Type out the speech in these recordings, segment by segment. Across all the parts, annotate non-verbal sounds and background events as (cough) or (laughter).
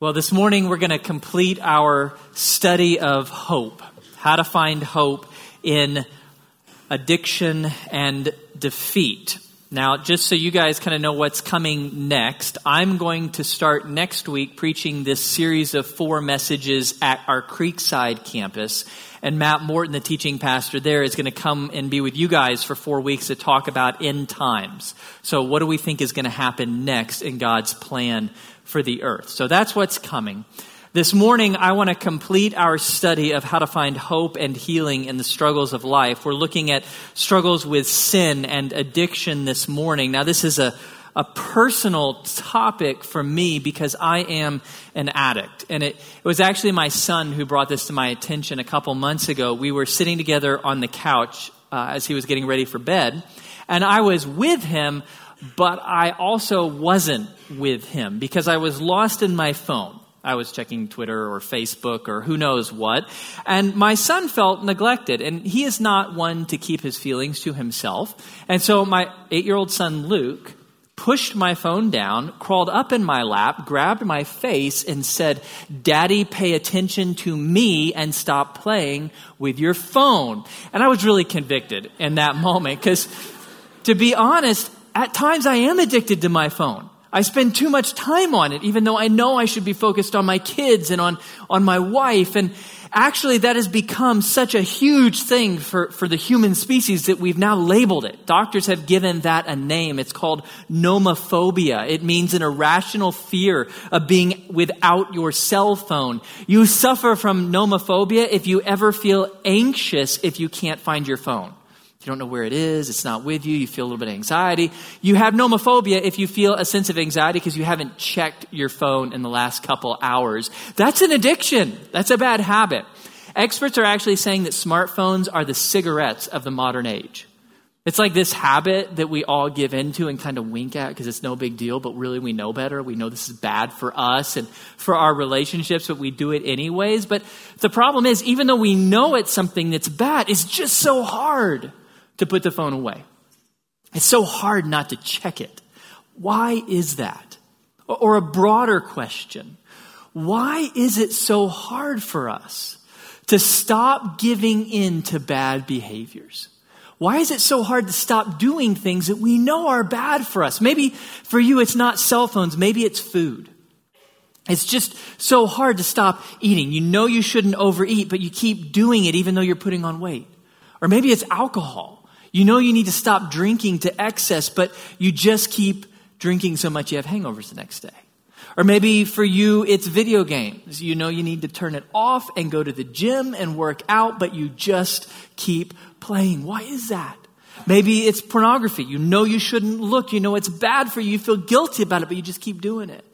Well, this morning we're going to complete our study of hope, how to find hope in addiction and defeat. Now, just so you guys kind of know what's coming next, I'm going to start next week preaching this series of four messages at our Creekside campus. And Matt Morton, the teaching pastor there, is going to come and be with you guys for four weeks to talk about end times. So, what do we think is going to happen next in God's plan for the earth. So that's what's coming. This morning, I want to complete our study of how to find hope and healing in the struggles of life. We're looking at struggles with sin and addiction this morning. Now, this is a, a personal topic for me because I am an addict. And it, it was actually my son who brought this to my attention a couple months ago. We were sitting together on the couch uh, as he was getting ready for bed, and I was with him but I also wasn't with him because I was lost in my phone. I was checking Twitter or Facebook or who knows what. And my son felt neglected, and he is not one to keep his feelings to himself. And so my eight year old son, Luke, pushed my phone down, crawled up in my lap, grabbed my face, and said, Daddy, pay attention to me and stop playing with your phone. And I was really convicted in that (laughs) moment because, to be honest, at times I am addicted to my phone. I spend too much time on it, even though I know I should be focused on my kids and on, on my wife. And actually, that has become such a huge thing for, for the human species that we've now labeled it. Doctors have given that a name. It's called nomophobia. It means an irrational fear of being without your cell phone. You suffer from nomophobia if you ever feel anxious if you can't find your phone. You don't know where it is, it's not with you, you feel a little bit of anxiety. You have nomophobia if you feel a sense of anxiety because you haven't checked your phone in the last couple hours. That's an addiction. That's a bad habit. Experts are actually saying that smartphones are the cigarettes of the modern age. It's like this habit that we all give into and kind of wink at because it's no big deal, but really we know better. We know this is bad for us and for our relationships, but we do it anyways. But the problem is, even though we know it's something that's bad, it's just so hard to put the phone away. It's so hard not to check it. Why is that? Or a broader question. Why is it so hard for us to stop giving in to bad behaviors? Why is it so hard to stop doing things that we know are bad for us? Maybe for you it's not cell phones, maybe it's food. It's just so hard to stop eating. You know you shouldn't overeat, but you keep doing it even though you're putting on weight. Or maybe it's alcohol. You know you need to stop drinking to excess, but you just keep drinking so much you have hangovers the next day. Or maybe for you, it's video games. You know you need to turn it off and go to the gym and work out, but you just keep playing. Why is that? Maybe it's pornography. You know you shouldn't look. You know it's bad for you. You feel guilty about it, but you just keep doing it.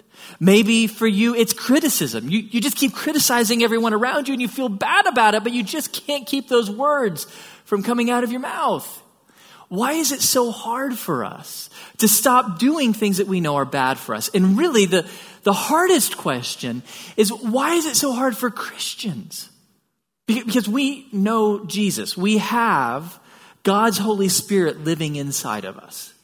Maybe for you, it's criticism. You, you just keep criticizing everyone around you and you feel bad about it, but you just can't keep those words from coming out of your mouth. Why is it so hard for us to stop doing things that we know are bad for us? And really, the, the hardest question is why is it so hard for Christians? Because we know Jesus. We have God's Holy Spirit living inside of us,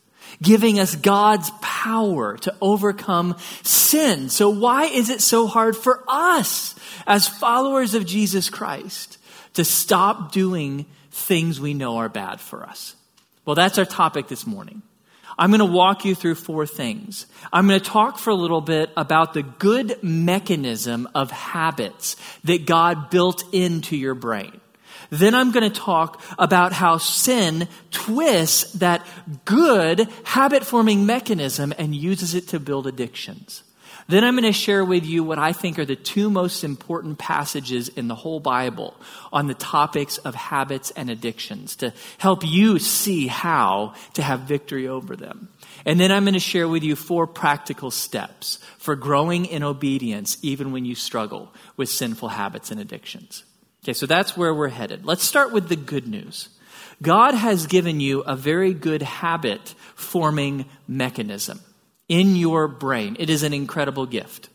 giving us God's power to overcome sin. So why is it so hard for us as followers of Jesus Christ to stop doing things we know are bad for us? Well, that's our topic this morning. I'm going to walk you through four things. I'm going to talk for a little bit about the good mechanism of habits that God built into your brain. Then I'm going to talk about how sin twists that good habit forming mechanism and uses it to build addictions. Then I'm going to share with you what I think are the two most important passages in the whole Bible on the topics of habits and addictions to help you see how to have victory over them. And then I'm going to share with you four practical steps for growing in obedience even when you struggle with sinful habits and addictions. Okay, so that's where we're headed. Let's start with the good news. God has given you a very good habit forming mechanism in your brain. It is an incredible gift.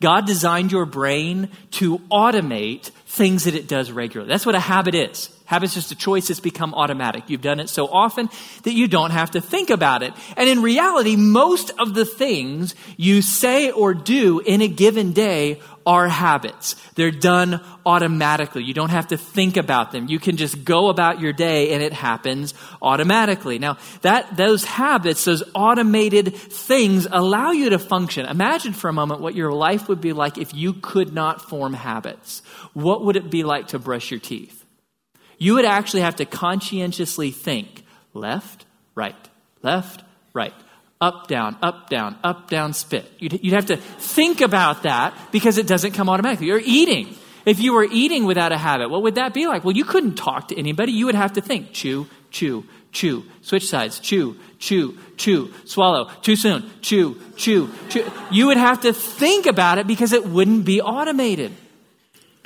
God designed your brain to automate things that it does regularly. That's what a habit is. Habit's just a choice that's become automatic. You've done it so often that you don't have to think about it. And in reality, most of the things you say or do in a given day are habits. They're done automatically. You don't have to think about them. You can just go about your day and it happens automatically. Now, that, those habits, those automated things allow you to function. Imagine for a moment what your life would be like if you could not form habits. What would it be like to brush your teeth? You would actually have to conscientiously think left, right, left, right up, down, up, down, up, down, spit. You'd, you'd have to think about that because it doesn't come automatically. You're eating. If you were eating without a habit, what would that be like? Well, you couldn't talk to anybody. You would have to think chew, chew, chew, switch sides, chew, chew, chew, swallow, too soon, chew, chew, chew. You would have to think about it because it wouldn't be automated.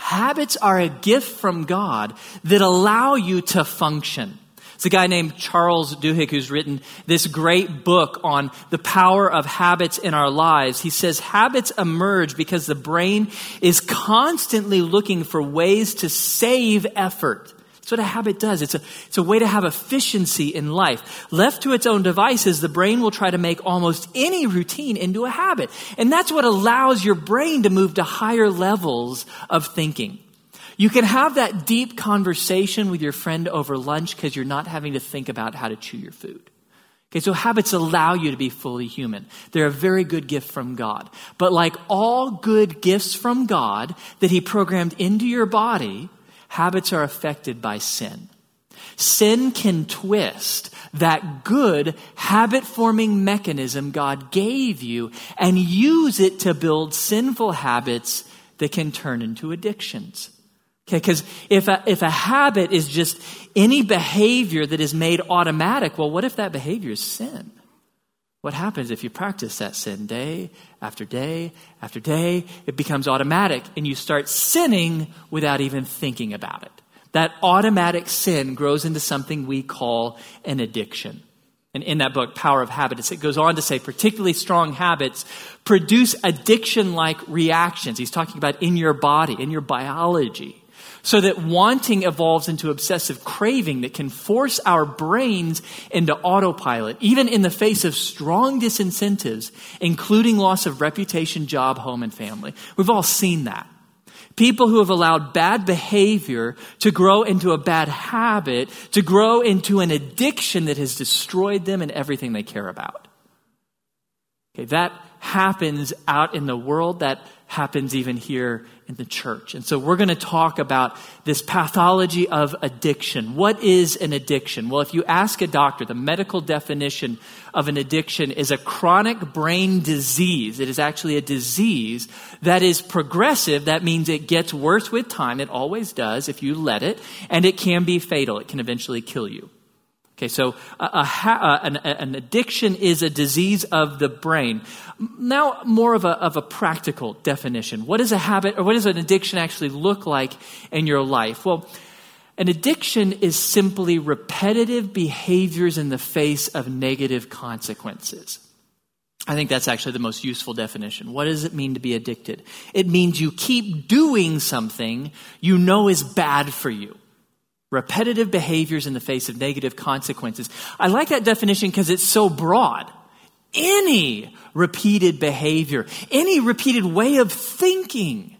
Habits are a gift from God that allow you to function. It's a guy named Charles Duhigg who's written this great book on the power of habits in our lives. He says habits emerge because the brain is constantly looking for ways to save effort. That's what a habit does. It's a, it's a way to have efficiency in life. Left to its own devices, the brain will try to make almost any routine into a habit. And that's what allows your brain to move to higher levels of thinking. You can have that deep conversation with your friend over lunch because you're not having to think about how to chew your food. Okay, so habits allow you to be fully human. They're a very good gift from God. But like all good gifts from God that He programmed into your body, habits are affected by sin. Sin can twist that good habit forming mechanism God gave you and use it to build sinful habits that can turn into addictions. Okay, because if a, if a habit is just any behavior that is made automatic, well, what if that behavior is sin? What happens if you practice that sin day after day after day? It becomes automatic and you start sinning without even thinking about it. That automatic sin grows into something we call an addiction. And in that book, Power of Habits, it goes on to say particularly strong habits produce addiction like reactions. He's talking about in your body, in your biology. So that wanting evolves into obsessive craving that can force our brains into autopilot, even in the face of strong disincentives, including loss of reputation, job, home, and family. We've all seen that. People who have allowed bad behavior to grow into a bad habit, to grow into an addiction that has destroyed them and everything they care about. Okay, that happens out in the world. That happens even here in the church. And so we're going to talk about this pathology of addiction. What is an addiction? Well, if you ask a doctor, the medical definition of an addiction is a chronic brain disease. It is actually a disease that is progressive. That means it gets worse with time. It always does if you let it. And it can be fatal. It can eventually kill you. Okay, so a, a, an, an, addiction is a disease of the brain. Now, more of a, of a practical definition. What is a habit, or what does an addiction actually look like in your life? Well, an addiction is simply repetitive behaviors in the face of negative consequences. I think that's actually the most useful definition. What does it mean to be addicted? It means you keep doing something you know is bad for you. Repetitive behaviors in the face of negative consequences. I like that definition because it's so broad. Any repeated behavior, any repeated way of thinking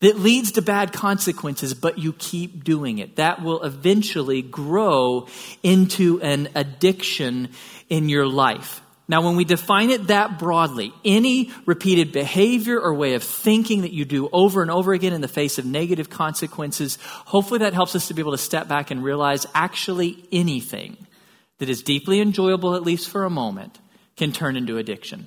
that leads to bad consequences, but you keep doing it, that will eventually grow into an addiction in your life. Now, when we define it that broadly, any repeated behavior or way of thinking that you do over and over again in the face of negative consequences, hopefully that helps us to be able to step back and realize actually anything that is deeply enjoyable, at least for a moment, can turn into addiction.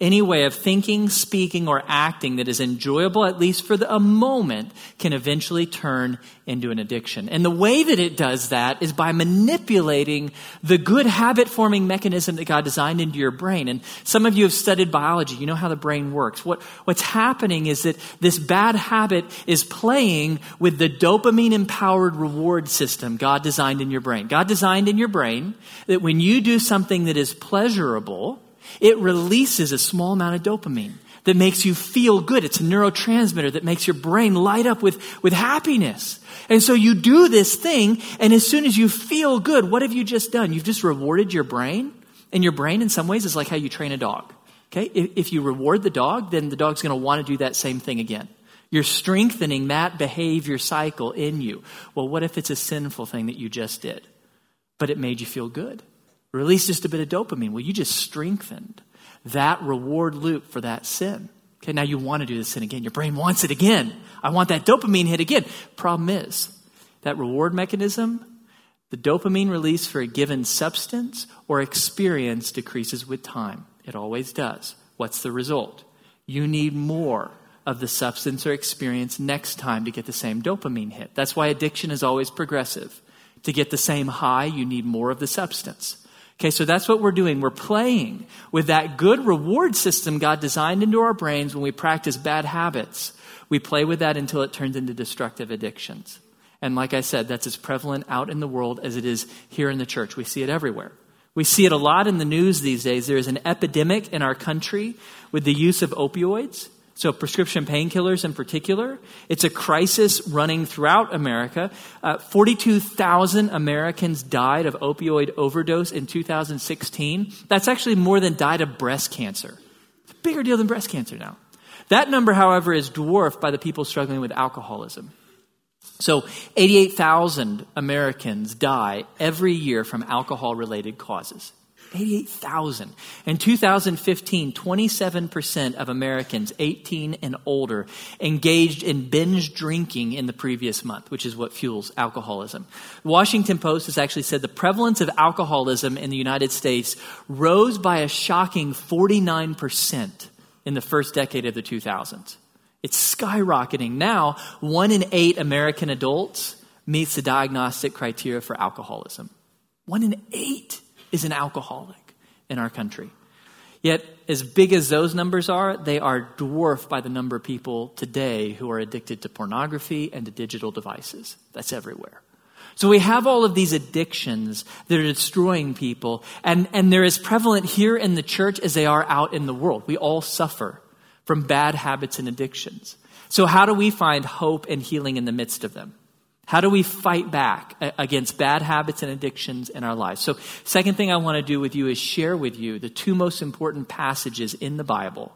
Any way of thinking, speaking, or acting that is enjoyable, at least for the, a moment, can eventually turn into an addiction. And the way that it does that is by manipulating the good habit forming mechanism that God designed into your brain. And some of you have studied biology. You know how the brain works. What, what's happening is that this bad habit is playing with the dopamine empowered reward system God designed in your brain. God designed in your brain that when you do something that is pleasurable, it releases a small amount of dopamine. that makes you feel good. It's a neurotransmitter that makes your brain light up with, with happiness. And so you do this thing, and as soon as you feel good, what have you just done? You've just rewarded your brain. And your brain, in some ways, is like how you train a dog. Okay? If you reward the dog, then the dog's going to want to do that same thing again. You're strengthening that behavior cycle in you. Well, what if it's a sinful thing that you just did, but it made you feel good? Release just a bit of dopamine. Well, you just strengthened that reward loop for that sin. Okay, now you want to do the sin again. Your brain wants it again. I want that dopamine hit again. Problem is, that reward mechanism, the dopamine release for a given substance or experience decreases with time. It always does. What's the result? You need more of the substance or experience next time to get the same dopamine hit. That's why addiction is always progressive. To get the same high, you need more of the substance. Okay, so that's what we're doing. We're playing with that good reward system God designed into our brains when we practice bad habits. We play with that until it turns into destructive addictions. And like I said, that's as prevalent out in the world as it is here in the church. We see it everywhere. We see it a lot in the news these days. There is an epidemic in our country with the use of opioids. So, prescription painkillers in particular. It's a crisis running throughout America. Uh, 42,000 Americans died of opioid overdose in 2016. That's actually more than died of breast cancer. It's a bigger deal than breast cancer now. That number, however, is dwarfed by the people struggling with alcoholism. So, 88,000 Americans die every year from alcohol related causes. 88,000. In 2015, 27% of Americans 18 and older engaged in binge drinking in the previous month, which is what fuels alcoholism. The Washington Post has actually said the prevalence of alcoholism in the United States rose by a shocking 49% in the first decade of the 2000s. It's skyrocketing. Now, one in eight American adults meets the diagnostic criteria for alcoholism. One in eight is an alcoholic in our country. Yet, as big as those numbers are, they are dwarfed by the number of people today who are addicted to pornography and to digital devices. That's everywhere. So we have all of these addictions that are destroying people, and, and they're as prevalent here in the church as they are out in the world. We all suffer from bad habits and addictions. So how do we find hope and healing in the midst of them? How do we fight back against bad habits and addictions in our lives? So, second thing I want to do with you is share with you the two most important passages in the Bible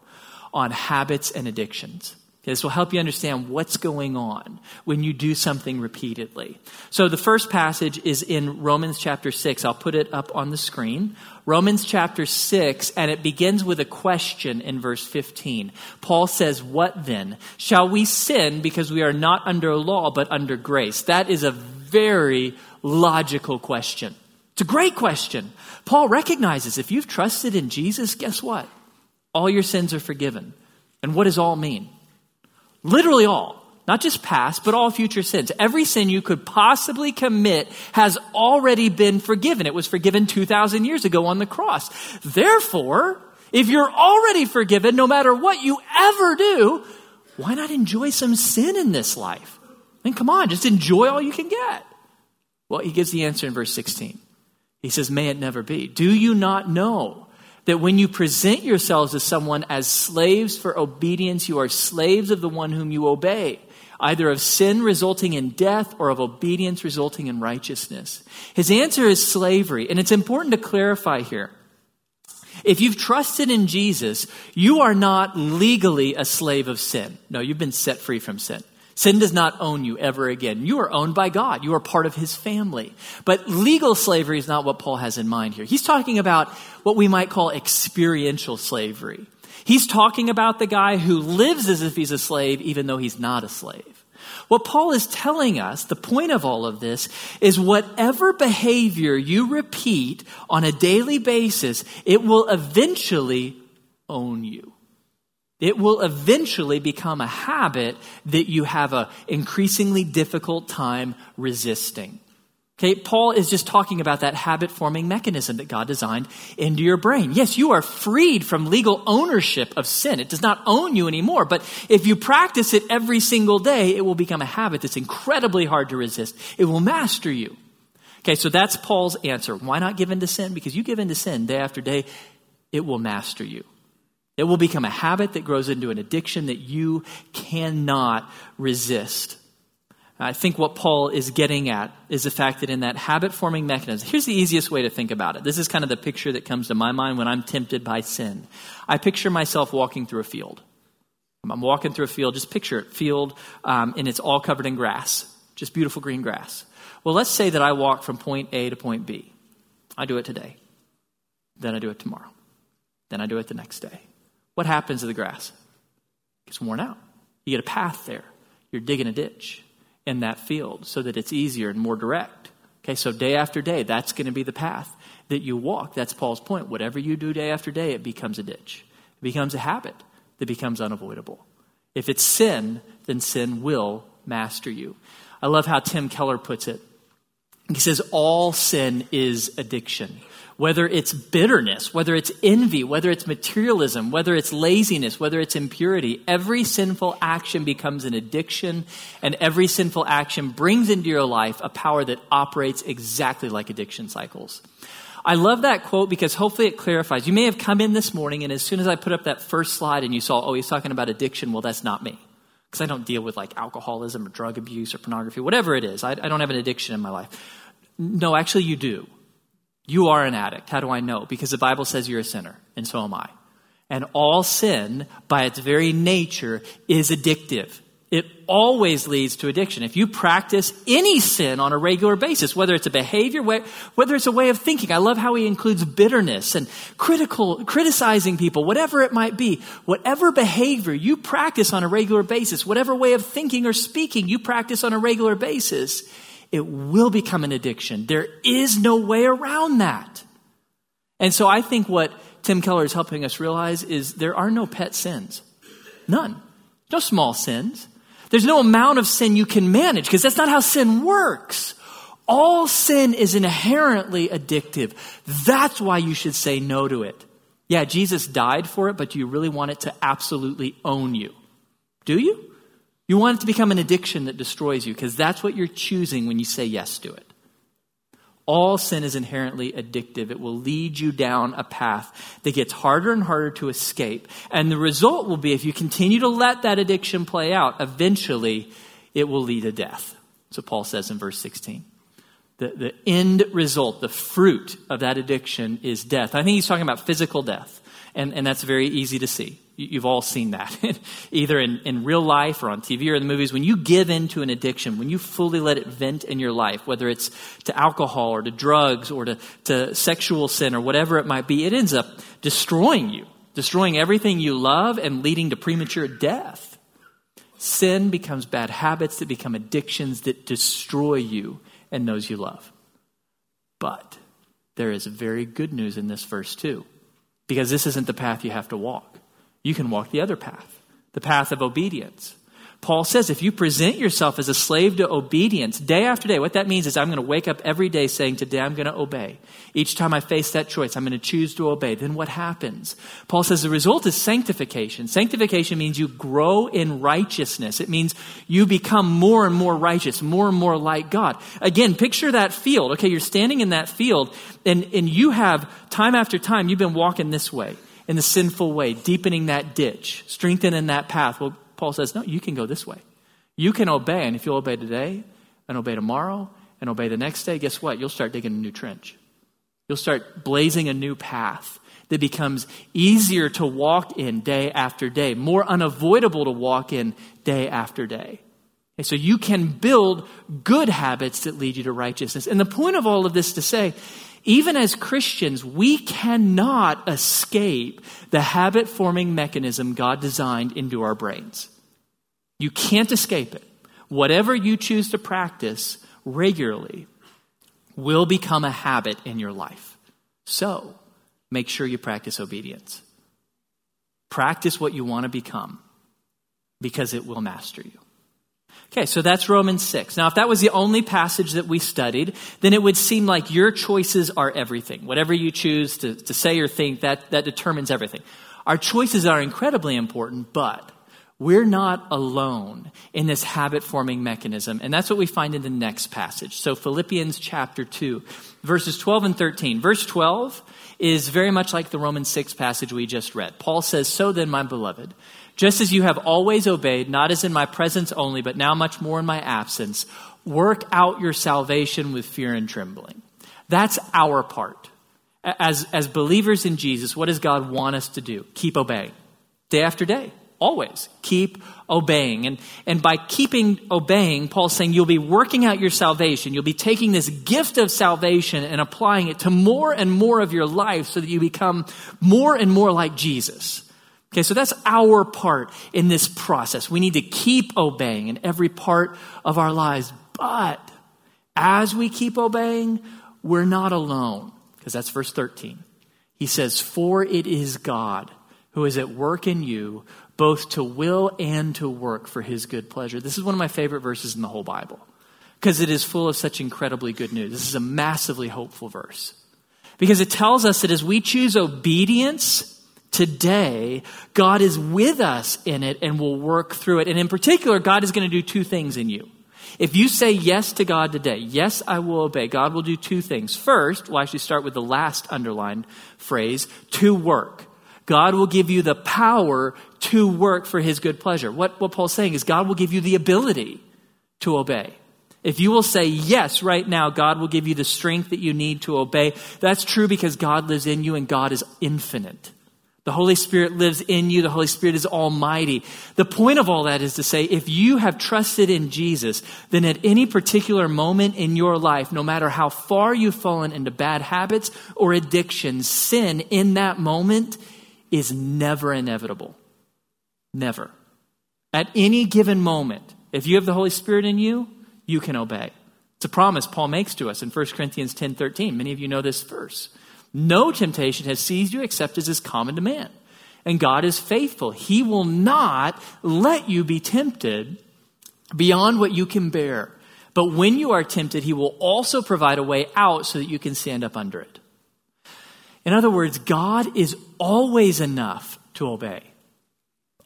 on habits and addictions. This will help you understand what's going on when you do something repeatedly. So the first passage is in Romans chapter 6. I'll put it up on the screen. Romans chapter 6, and it begins with a question in verse 15. Paul says, What then? Shall we sin because we are not under law but under grace? That is a very logical question. It's a great question. Paul recognizes if you've trusted in Jesus, guess what? All your sins are forgiven. And what does all mean? Literally all. Not just past, but all future sins. Every sin you could possibly commit has already been forgiven. It was forgiven 2,000 years ago on the cross. Therefore, if you're already forgiven, no matter what you ever do, why not enjoy some sin in this life? I mean, come on, just enjoy all you can get. Well, he gives the answer in verse 16. He says, May it never be. Do you not know that when you present yourselves to someone as slaves for obedience, you are slaves of the one whom you obey, either of sin resulting in death or of obedience resulting in righteousness. His answer is slavery, and it's important to clarify here. If you've trusted in Jesus, you are not legally a slave of sin. No, you've been set free from sin. Sin does not own you ever again. You are owned by God. You are part of his family. But legal slavery is not what Paul has in mind here. He's talking about what we might call experiential slavery. He's talking about the guy who lives as if he's a slave, even though he's not a slave. What Paul is telling us, the point of all of this, is whatever behavior you repeat on a daily basis, it will eventually own you. It will eventually become a habit that you have an increasingly difficult time resisting. Okay, Paul is just talking about that habit forming mechanism that God designed into your brain. Yes, you are freed from legal ownership of sin. It does not own you anymore, but if you practice it every single day, it will become a habit that's incredibly hard to resist. It will master you. Okay, so that's Paul's answer. Why not give in to sin? Because you give in to sin day after day, it will master you. It will become a habit that grows into an addiction that you cannot resist. I think what Paul is getting at is the fact that in that habit forming mechanism, here's the easiest way to think about it. This is kind of the picture that comes to my mind when I'm tempted by sin. I picture myself walking through a field. I'm walking through a field, just picture it, field, um, and it's all covered in grass, just beautiful green grass. Well, let's say that I walk from point A to point B. I do it today. Then I do it tomorrow. Then I do it the next day. What happens to the grass? It gets worn out. You get a path there. You're digging a ditch in that field so that it's easier and more direct. Okay, so day after day, that's going to be the path that you walk. That's Paul's point. Whatever you do day after day, it becomes a ditch, it becomes a habit that becomes unavoidable. If it's sin, then sin will master you. I love how Tim Keller puts it. He says, All sin is addiction whether it's bitterness, whether it's envy, whether it's materialism, whether it's laziness, whether it's impurity, every sinful action becomes an addiction, and every sinful action brings into your life a power that operates exactly like addiction cycles. I love that quote because hopefully it clarifies. You may have come in this morning, and as soon as I put up that first slide and you saw, oh, he's talking about addiction, well, that's not me. Because I don't deal with like alcoholism or drug abuse or pornography, whatever it is. I, I don't have an addiction in my life. No, actually, you do. You are an addict. How do I know? Because the Bible says you're a sinner, and so am I. And all sin, by its very nature, is addictive. It always leads to addiction. If you practice any sin on a regular basis, whether it's a behavior, whether it's a way of thinking, I love how he includes bitterness and critical, criticizing people, whatever it might be, whatever behavior you practice on a regular basis, whatever way of thinking or speaking you practice on a regular basis, it will become an addiction. There is no way around that. And so I think what Tim Keller is helping us realize is there are no pet sins. None. No small sins. There's no amount of sin you can manage because that's not how sin works. All sin is inherently addictive. That's why you should say no to it. Yeah, Jesus died for it, but do you really want it to absolutely own you? Do you? You want it to become an addiction that destroys you because that's what you're choosing when you say yes to it. All sin is inherently addictive. It will lead you down a path that gets harder and harder to escape. And the result will be if you continue to let that addiction play out, eventually it will lead to death. So Paul says in verse 16. The, the end result, the fruit of that addiction is death. I think he's talking about physical death, and, and that's very easy to see. You've all seen that, (laughs) either in, in real life or on TV or in the movies. When you give in to an addiction, when you fully let it vent in your life, whether it's to alcohol or to drugs or to, to sexual sin or whatever it might be, it ends up destroying you, destroying everything you love and leading to premature death. Sin becomes bad habits that become addictions that destroy you and those you love. But there is very good news in this verse, too, because this isn't the path you have to walk you can walk the other path, the path of obedience. Paul says if you present yourself as a slave to obedience day after day, what that means is I'm going to wake up every day saying, Today I'm going to obey. Each time I face that choice, I'm going to choose to obey. Then what happens? Paul says the result is sanctification. Sanctification means you grow in righteousness. It means you become more and more righteous, more and more like God. Again, picture that field. Okay, you're standing in that field, and, and you have time after time, you've been walking this way in the sinful way, deepening that ditch, strengthening that path. Well, Paul says, no, you can go this way. You can obey, and if you'll obey today, and obey tomorrow, and obey the next day, guess what? You'll start digging a new trench. You'll start blazing a new path that becomes easier to walk in day after day, more unavoidable to walk in day after day. And so you can build good habits that lead you to righteousness. And the point of all of this to say even as Christians, we cannot escape the habit forming mechanism God designed into our brains. You can't escape it. Whatever you choose to practice regularly will become a habit in your life. So, make sure you practice obedience. Practice what you want to become because it will master you. Okay, so that's Romans 6. Now, if that was the only passage that we studied, then it would seem like your choices are everything. Whatever you choose to, to say or think, that, that determines everything. Our choices are incredibly important, but We're not alone in this habit forming mechanism. And that's what we find in the next passage. So, Philippians chapter 2, verses 12 and 13. Verse 12 is very much like the Romans 6 passage we just read. Paul says, So then, my beloved, just as you have always obeyed, not as in my presence only, but now much more in my absence, work out your salvation with fear and trembling. That's our part. As, as believers in Jesus, what does God want us to do? Keep obeying. Day after day. Always. Keep obeying. And, and by keeping obeying, Paul's saying you'll be working out your salvation. You'll be taking this gift of salvation and applying it to more and more of your life so that you become more and more like Jesus. Okay, so that's our part in this process. We need to keep obeying in every part of our lives. But as we keep obeying, we're not alone. Because that's verse 13. He says, For it is God who is at work in you, both to will and to work for his good pleasure. This is one of my favorite verses in the whole Bible because it is full of such incredibly good news. This is a massively hopeful verse because it tells us that as we choose obedience today, God is with us in it and will work through it. And in particular, God is going to do two things in you. If you say yes to God today, yes, I will obey, God will do two things. First, we'll actually start with the last underlined phrase, to work. God will give you the power to work for his good pleasure. What, what Paul's saying is God will give you the ability to obey. If you will say yes right now, God will give you the strength that you need to obey. That's true because God lives in you and God is infinite. The Holy Spirit lives in you. The Holy Spirit is almighty. The point of all that is to say, if you have trusted in Jesus, then at any particular moment in your life, no matter how far you've fallen into bad habits or addictions, sin in that moment is never inevitable. Never. At any given moment, if you have the Holy Spirit in you, you can obey. It's a promise Paul makes to us in 1 Corinthians 10 13. Many of you know this verse. No temptation has seized you except as is common to man. And God is faithful. He will not let you be tempted beyond what you can bear. But when you are tempted, He will also provide a way out so that you can stand up under it. In other words, God is always enough to obey.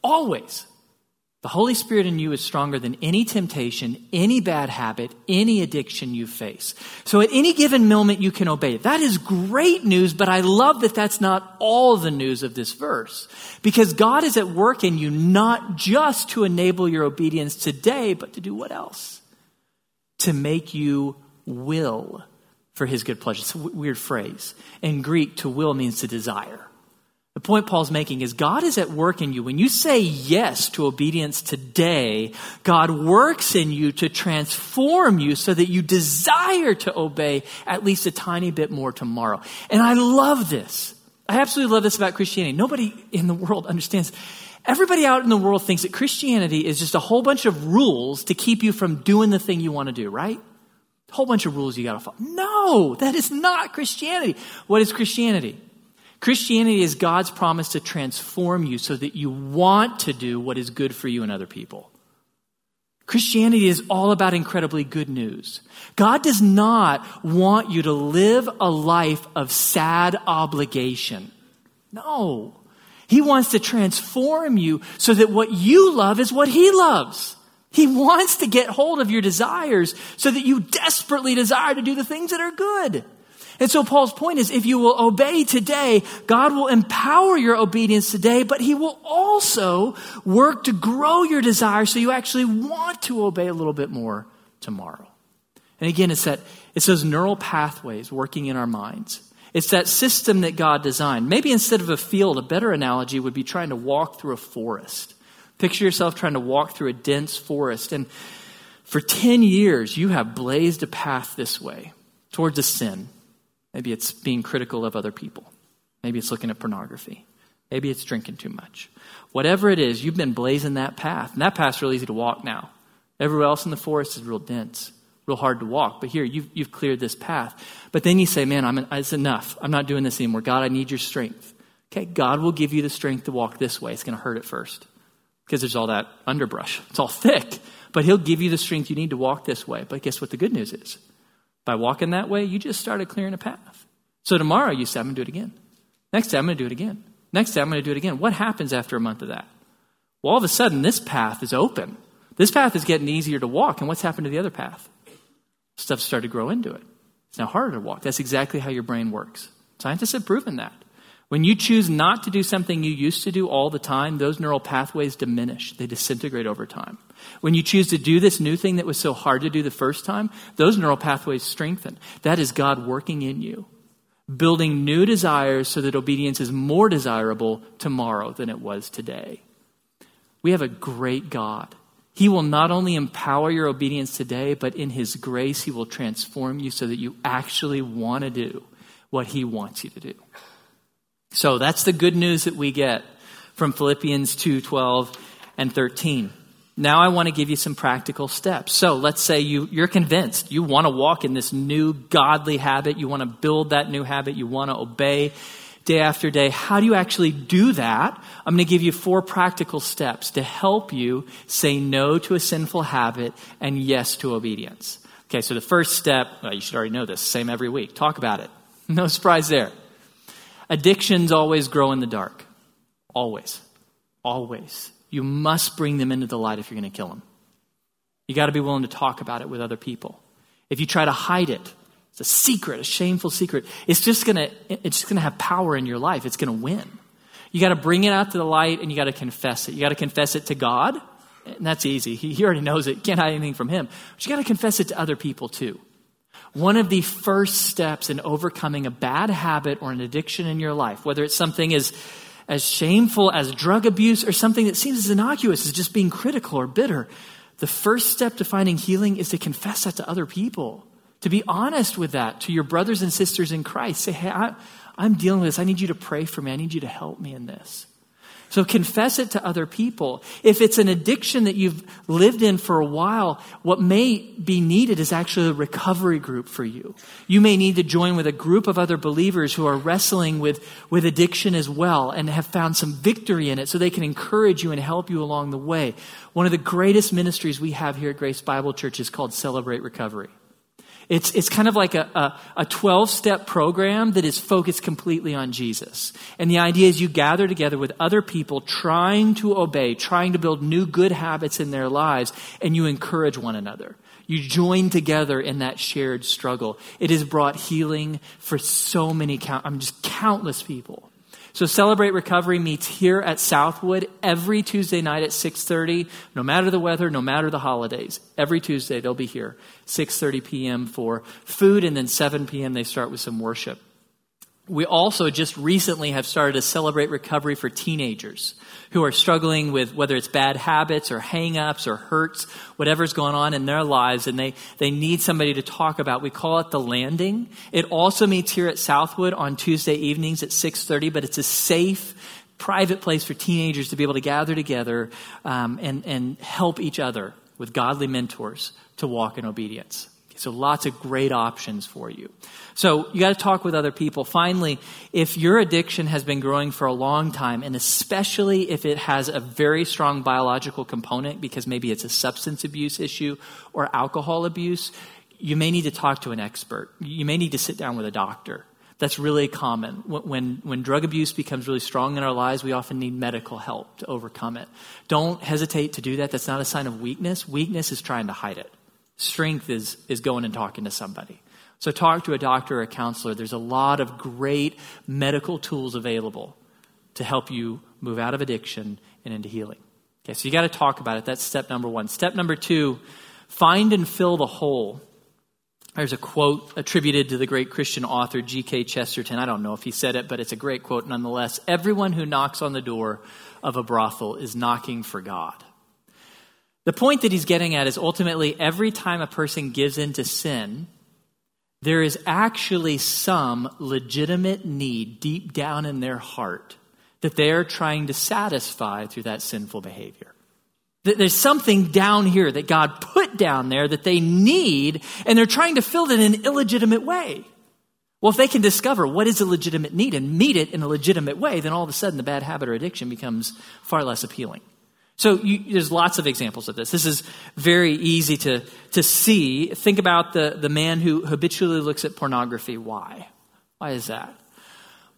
Always. The Holy Spirit in you is stronger than any temptation, any bad habit, any addiction you face. So at any given moment, you can obey. That is great news, but I love that that's not all the news of this verse. Because God is at work in you not just to enable your obedience today, but to do what else? To make you will for his good pleasure. It's a weird phrase. In Greek, to will means to desire. The point Paul's making is God is at work in you. When you say yes to obedience today, God works in you to transform you so that you desire to obey at least a tiny bit more tomorrow. And I love this. I absolutely love this about Christianity. Nobody in the world understands. Everybody out in the world thinks that Christianity is just a whole bunch of rules to keep you from doing the thing you want to do, right? A whole bunch of rules you got to follow. No, that is not Christianity. What is Christianity? Christianity is God's promise to transform you so that you want to do what is good for you and other people. Christianity is all about incredibly good news. God does not want you to live a life of sad obligation. No. He wants to transform you so that what you love is what He loves. He wants to get hold of your desires so that you desperately desire to do the things that are good. And so Paul's point is if you will obey today, God will empower your obedience today, but he will also work to grow your desire so you actually want to obey a little bit more tomorrow. And again, it's that, it's those neural pathways working in our minds. It's that system that God designed. Maybe instead of a field, a better analogy would be trying to walk through a forest. Picture yourself trying to walk through a dense forest, and for 10 years, you have blazed a path this way towards a sin. Maybe it's being critical of other people. Maybe it's looking at pornography. Maybe it's drinking too much. Whatever it is, you've been blazing that path. And that path's real easy to walk now. Everywhere else in the forest is real dense, real hard to walk. But here, you've, you've cleared this path. But then you say, man, I'm, it's enough. I'm not doing this anymore. God, I need your strength. Okay, God will give you the strength to walk this way. It's going to hurt at first because there's all that underbrush. It's all thick. But He'll give you the strength you need to walk this way. But guess what the good news is? By walking that way, you just started clearing a path. So tomorrow you say, I'm going to do it again. Next day, I'm going to do it again. Next day, I'm going to do it again. What happens after a month of that? Well, all of a sudden, this path is open. This path is getting easier to walk. And what's happened to the other path? Stuff started to grow into it. It's now harder to walk. That's exactly how your brain works. Scientists have proven that. When you choose not to do something you used to do all the time, those neural pathways diminish. They disintegrate over time. When you choose to do this new thing that was so hard to do the first time, those neural pathways strengthen. That is God working in you, building new desires so that obedience is more desirable tomorrow than it was today. We have a great God. He will not only empower your obedience today, but in His grace, He will transform you so that you actually want to do what He wants you to do. So that's the good news that we get from Philippians 2 12 and 13. Now I want to give you some practical steps. So let's say you, you're convinced you want to walk in this new godly habit. You want to build that new habit. You want to obey day after day. How do you actually do that? I'm going to give you four practical steps to help you say no to a sinful habit and yes to obedience. Okay, so the first step, well, you should already know this, same every week. Talk about it. (laughs) No surprise there. Addictions always grow in the dark. Always. Always. You must bring them into the light if you're going to kill them. You got to be willing to talk about it with other people. If you try to hide it, it's a secret, a shameful secret. It's just gonna, it's just gonna have power in your life. It's gonna win. You gotta bring it out to the light and you gotta confess it. You gotta confess it to God, and that's easy. He, he already knows it. Can't hide anything from him. But you gotta confess it to other people too. One of the first steps in overcoming a bad habit or an addiction in your life, whether it's something as, as shameful as drug abuse or something that seems as innocuous as just being critical or bitter, the first step to finding healing is to confess that to other people to be honest with that to your brothers and sisters in Christ. Say, hey, I, I'm dealing with this. I need you to pray for me. I need you to help me in this. So confess it to other people. If it's an addiction that you've lived in for a while, what may be needed is actually a recovery group for you. You may need to join with a group of other believers who are wrestling with, with addiction as well and have found some victory in it so they can encourage you and help you along the way. One of the greatest ministries we have here at Grace Bible Church is called Celebrate Recovery. It's, it's kind of like a, a 12 step program that is focused completely on Jesus. And the idea is you gather together with other people trying to obey, trying to build new good habits in their lives, and you encourage one another. You join together in that shared struggle. It has brought healing for so many, count, I mean, just countless people. So Celebrate Recovery meets here at Southwood every Tuesday night at 6:30, no matter the weather, no matter the holidays. Every Tuesday they'll be here, 6:30 p.m. for food and then 7 p.m. they start with some worship. We also just recently have started to celebrate recovery for teenagers who are struggling with whether it's bad habits or hangups or hurts, whatever's going on in their lives, and they, they need somebody to talk about. We call it the landing. It also meets here at Southwood on Tuesday evenings at 6.30, but it's a safe, private place for teenagers to be able to gather together um, and, and help each other with godly mentors to walk in obedience. So lots of great options for you. So you got to talk with other people. Finally, if your addiction has been growing for a long time, and especially if it has a very strong biological component, because maybe it's a substance abuse issue or alcohol abuse, you may need to talk to an expert. You may need to sit down with a doctor. That's really common. When, when drug abuse becomes really strong in our lives, we often need medical help to overcome it. Don't hesitate to do that. That's not a sign of weakness. Weakness is trying to hide it. Strength is, is going and talking to somebody. So talk to a doctor or a counselor. There's a lot of great medical tools available to help you move out of addiction and into healing. Okay, so you got to talk about it. That's step number one. Step number two, find and fill the hole. There's a quote attributed to the great Christian author G.K. Chesterton. I don't know if he said it, but it's a great quote nonetheless. Everyone who knocks on the door of a brothel is knocking for God. The point that he's getting at is ultimately every time a person gives in to sin, there is actually some legitimate need deep down in their heart that they are trying to satisfy through that sinful behavior. There's something down here that God put down there that they need, and they're trying to fill it in an illegitimate way. Well, if they can discover what is a legitimate need and meet it in a legitimate way, then all of a sudden the bad habit or addiction becomes far less appealing. So you, there's lots of examples of this. This is very easy to, to see. Think about the, the man who habitually looks at pornography. Why? Why is that?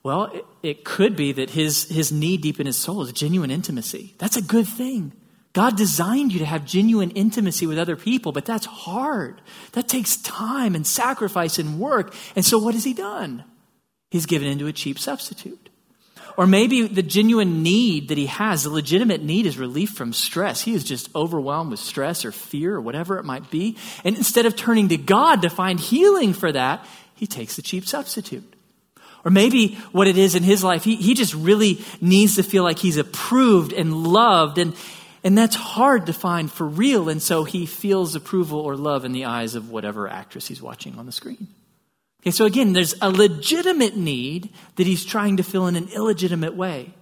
Well, it, it could be that his, his need deep in his soul is genuine intimacy. That's a good thing. God designed you to have genuine intimacy with other people, but that's hard. That takes time and sacrifice and work. And so what has he done? He's given into a cheap substitute. Or maybe the genuine need that he has, the legitimate need is relief from stress. He is just overwhelmed with stress or fear or whatever it might be. And instead of turning to God to find healing for that, he takes the cheap substitute. Or maybe what it is in his life, he, he just really needs to feel like he's approved and loved. And, and that's hard to find for real. And so he feels approval or love in the eyes of whatever actress he's watching on the screen. Okay, so again, there's a legitimate need that he's trying to fill in an illegitimate way.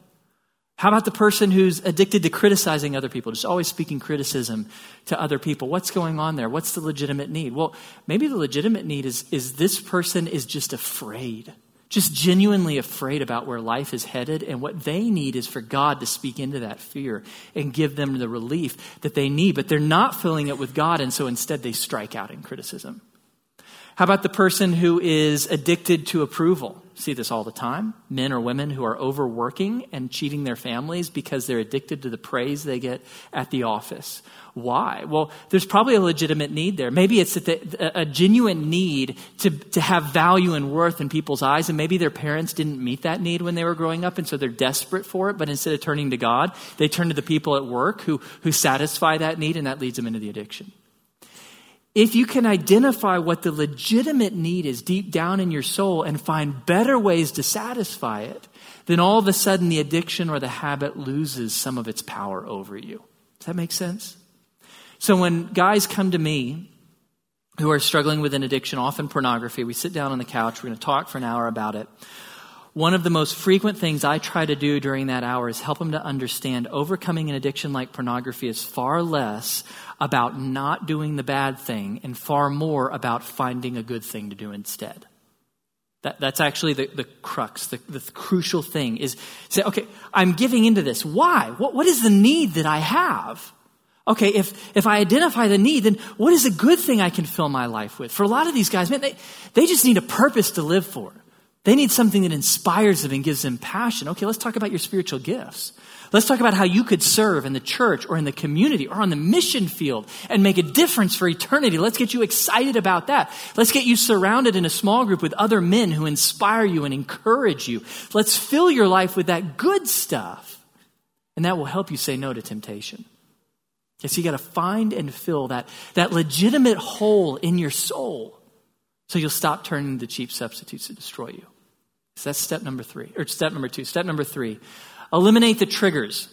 How about the person who's addicted to criticizing other people, just always speaking criticism to other people? What's going on there? What's the legitimate need? Well, maybe the legitimate need is, is this person is just afraid just genuinely afraid about where life is headed, and what they need is for God to speak into that fear and give them the relief that they need. But they're not filling it with God, and so instead they strike out in criticism. How about the person who is addicted to approval? See this all the time. Men or women who are overworking and cheating their families because they're addicted to the praise they get at the office why? Well, there's probably a legitimate need there. Maybe it's a, a genuine need to, to have value and worth in people's eyes, and maybe their parents didn't meet that need when they were growing up, and so they're desperate for it, but instead of turning to God, they turn to the people at work who, who satisfy that need, and that leads them into the addiction. If you can identify what the legitimate need is deep down in your soul and find better ways to satisfy it, then all of a sudden the addiction or the habit loses some of its power over you. Does that make sense? So when guys come to me who are struggling with an addiction, often pornography, we sit down on the couch, we're going to talk for an hour about it. One of the most frequent things I try to do during that hour is help them to understand overcoming an addiction like pornography is far less about not doing the bad thing and far more about finding a good thing to do instead. That, that's actually the, the crux, the, the crucial thing is say, okay, I'm giving into this. Why? What, what is the need that I have? Okay, if, if I identify the need, then what is a good thing I can fill my life with? For a lot of these guys, man, they, they just need a purpose to live for. They need something that inspires them and gives them passion. Okay, let's talk about your spiritual gifts. Let's talk about how you could serve in the church or in the community or on the mission field and make a difference for eternity. Let's get you excited about that. Let's get you surrounded in a small group with other men who inspire you and encourage you. Let's fill your life with that good stuff. And that will help you say no to temptation. Okay, So you got to find and fill that, that legitimate hole in your soul so you'll stop turning to cheap substitutes to destroy you. So that's step number three, or step number two. Step number three, eliminate the triggers.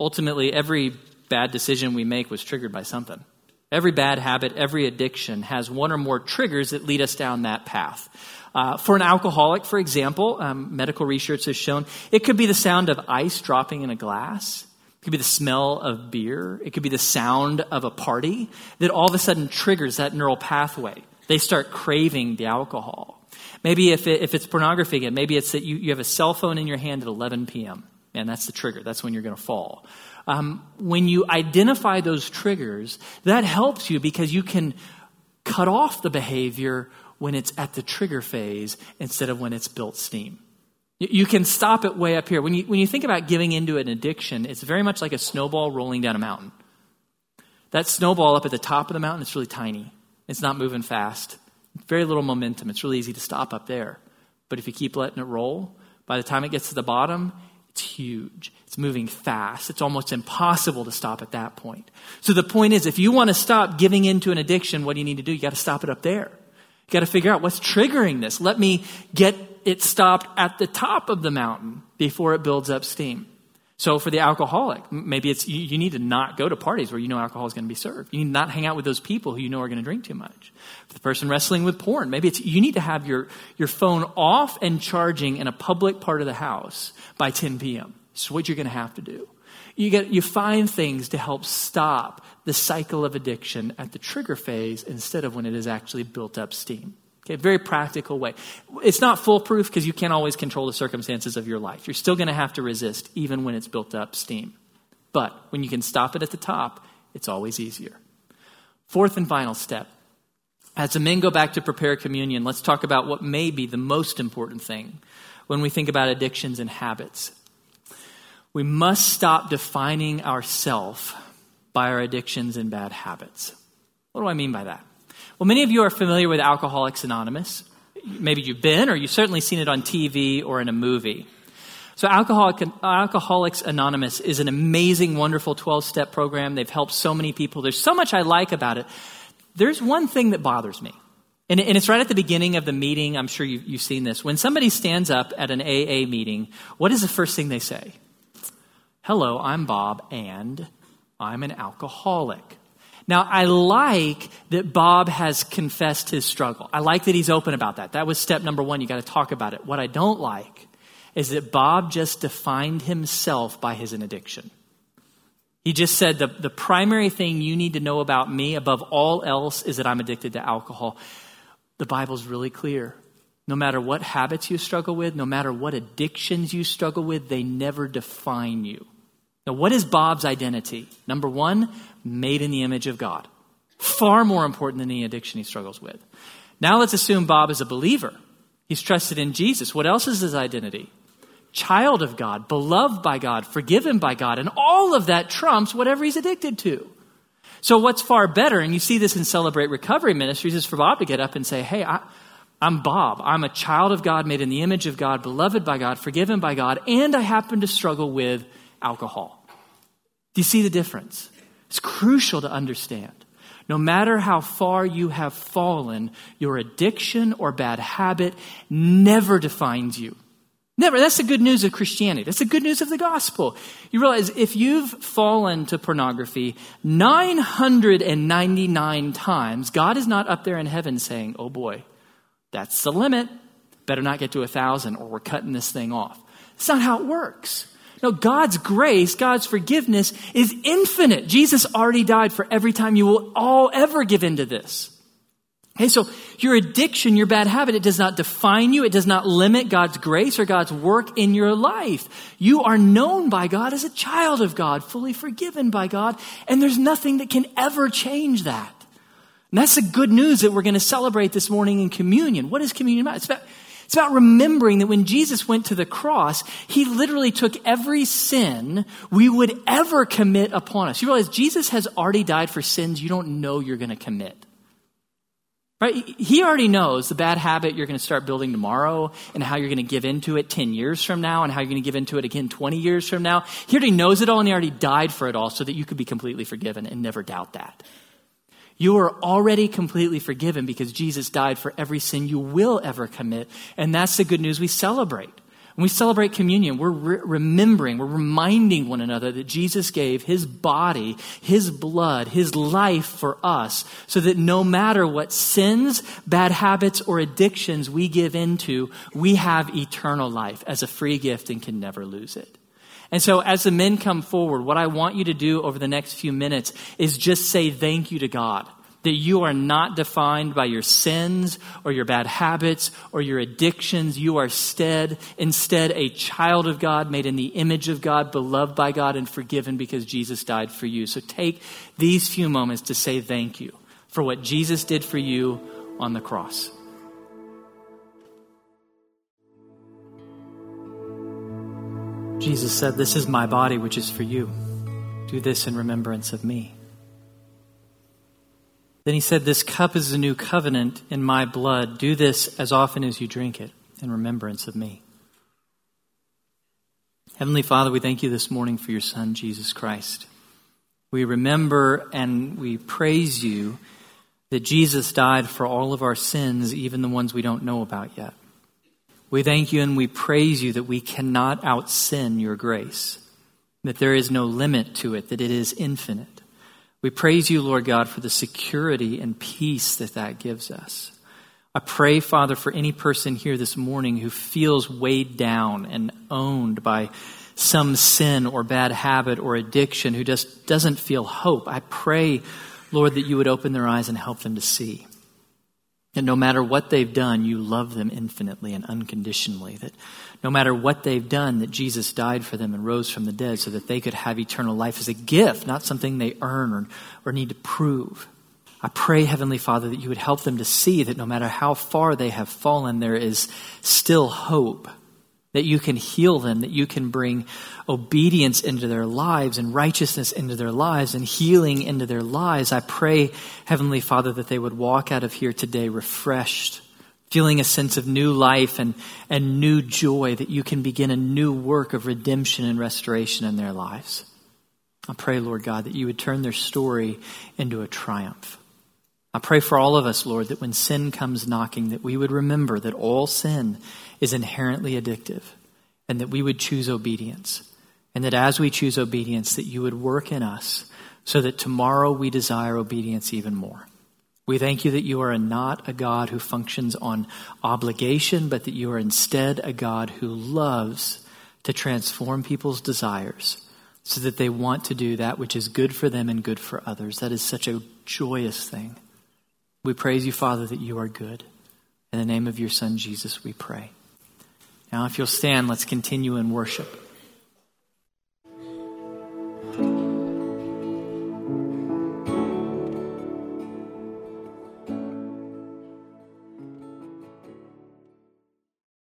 Ultimately, every bad decision we make was triggered by something. Every bad habit, every addiction has one or more triggers that lead us down that path. Uh, for an alcoholic, for example, um, medical research has shown it could be the sound of ice dropping in a glass. It could be the smell of beer. It could be the sound of a party that all of a sudden triggers that neural pathway. They start craving the alcohol. Maybe if, it, if it's pornography again, maybe it's that you, you have a cell phone in your hand at 11 p.m. And that's the trigger. That's when you're going to fall. Um, when you identify those triggers, that helps you because you can cut off the behavior when it's at the trigger phase instead of when it's built steam. You can stop it way up here. When you, when you think about giving into an addiction, it's very much like a snowball rolling down a mountain. That snowball up at the top of the mountain, it's really tiny. It's not moving fast. Very little momentum. It's really easy to stop up there. But if you keep letting it roll, by the time it gets to the bottom, it's huge. It's moving fast. It's almost impossible to stop at that point. So the point is, if you want to stop giving into an addiction, what do you need to do? You got to stop it up there. You got to figure out what's triggering this. Let me get it stopped at the top of the mountain before it builds up steam. So for the alcoholic, maybe it's you, you, need to not go to parties where you know alcohol is going to be served. You need not hang out with those people who you know are going to drink too much. For the person wrestling with porn, maybe it's you need to have your, your phone off and charging in a public part of the house by 10 p.m. It's what you're going to have to do. You get you find things to help stop the cycle of addiction at the trigger phase instead of when it has actually built up steam. Okay, very practical way. It's not foolproof because you can't always control the circumstances of your life. You're still going to have to resist even when it's built up steam. But when you can stop it at the top, it's always easier. Fourth and final step. As the men go back to prepare communion, let's talk about what may be the most important thing when we think about addictions and habits. We must stop defining ourselves by our addictions and bad habits. What do I mean by that? Well, many of you are familiar with Alcoholics Anonymous. Maybe you've been, or you've certainly seen it on TV or in a movie. So, Alcoholic, Alcoholics Anonymous is an amazing, wonderful 12 step program. They've helped so many people. There's so much I like about it. There's one thing that bothers me. And, it's right at the beginning of the meeting. I'm sure you've, you've seen this. When somebody stands up at an AA meeting, what is the first thing they say? Hello, I'm Bob, and I'm an alcoholic. Now, I like that Bob has confessed his struggle. I like that he's open about that. That was step number one. You got to talk about it. What I don't like is that Bob just defined himself by his addiction. He just said the, the primary thing you need to know about me above all else is that I'm addicted to alcohol. The Bible's really clear. No matter what habits you struggle with, no matter what addictions you struggle with, they never define you. Now, what is Bob's identity? Number one, made in the image of God. Far more important than the addiction he struggles with. Now let's assume Bob is a believer. He's trusted in Jesus. What else is his identity? Child of God, beloved by God, forgiven by God, and all of that trumps whatever he's addicted to. So, what's far better, and you see this in Celebrate Recovery Ministries, is for Bob to get up and say, Hey, I, I'm Bob. I'm a child of God, made in the image of God, beloved by God, forgiven by God, and I happen to struggle with alcohol. Do you see the difference? It's crucial to understand. No matter how far you have fallen, your addiction or bad habit never defines you. Never. That's the good news of Christianity. That's the good news of the gospel. You realize if you've fallen to pornography 999 times, God is not up there in heaven saying, oh boy, that's the limit. Better not get to a thousand or we're cutting this thing off. That's not how it works. No, God's grace, God's forgiveness is infinite. Jesus already died for every time you will all ever give into this. Okay, so your addiction, your bad habit, it does not define you. It does not limit God's grace or God's work in your life. You are known by God as a child of God, fully forgiven by God, and there's nothing that can ever change that. And that's the good news that we're going to celebrate this morning in communion. What is communion about? It's about it's about remembering that when Jesus went to the cross, he literally took every sin we would ever commit upon us. You realize Jesus has already died for sins you don't know you're going to commit. Right? He already knows the bad habit you're going to start building tomorrow and how you're going to give into it 10 years from now and how you're going to give into it again 20 years from now. He already knows it all and he already died for it all so that you could be completely forgiven and never doubt that. You are already completely forgiven because Jesus died for every sin you will ever commit. And that's the good news we celebrate. When we celebrate communion, we're re- remembering, we're reminding one another that Jesus gave his body, his blood, his life for us so that no matter what sins, bad habits, or addictions we give into, we have eternal life as a free gift and can never lose it. And so as the men come forward, what I want you to do over the next few minutes is just say thank you to God. That you are not defined by your sins or your bad habits or your addictions. You are instead, instead a child of God, made in the image of God, beloved by God, and forgiven because Jesus died for you. So take these few moments to say thank you for what Jesus did for you on the cross. Jesus said, This is my body, which is for you. Do this in remembrance of me. Then he said, This cup is a new covenant in my blood. Do this as often as you drink it in remembrance of me. Heavenly Father, we thank you this morning for your Son, Jesus Christ. We remember and we praise you that Jesus died for all of our sins, even the ones we don't know about yet. We thank you and we praise you that we cannot out sin your grace, that there is no limit to it, that it is infinite. We praise you, Lord God, for the security and peace that that gives us. I pray, Father, for any person here this morning who feels weighed down and owned by some sin or bad habit or addiction, who just doesn't feel hope. I pray, Lord, that you would open their eyes and help them to see. And no matter what they've done, you love them infinitely and unconditionally. That no matter what they've done, that Jesus died for them and rose from the dead so that they could have eternal life as a gift, not something they earn or, or need to prove. I pray, Heavenly Father, that you would help them to see that no matter how far they have fallen, there is still hope. That you can heal them, that you can bring obedience into their lives and righteousness into their lives and healing into their lives. I pray, Heavenly Father, that they would walk out of here today refreshed, feeling a sense of new life and, and new joy, that you can begin a new work of redemption and restoration in their lives. I pray, Lord God, that you would turn their story into a triumph. I pray for all of us, Lord, that when sin comes knocking, that we would remember that all sin is inherently addictive and that we would choose obedience. And that as we choose obedience, that you would work in us so that tomorrow we desire obedience even more. We thank you that you are not a God who functions on obligation, but that you are instead a God who loves to transform people's desires so that they want to do that which is good for them and good for others. That is such a joyous thing. We praise you, Father, that you are good. In the name of your Son, Jesus, we pray. Now, if you'll stand, let's continue in worship.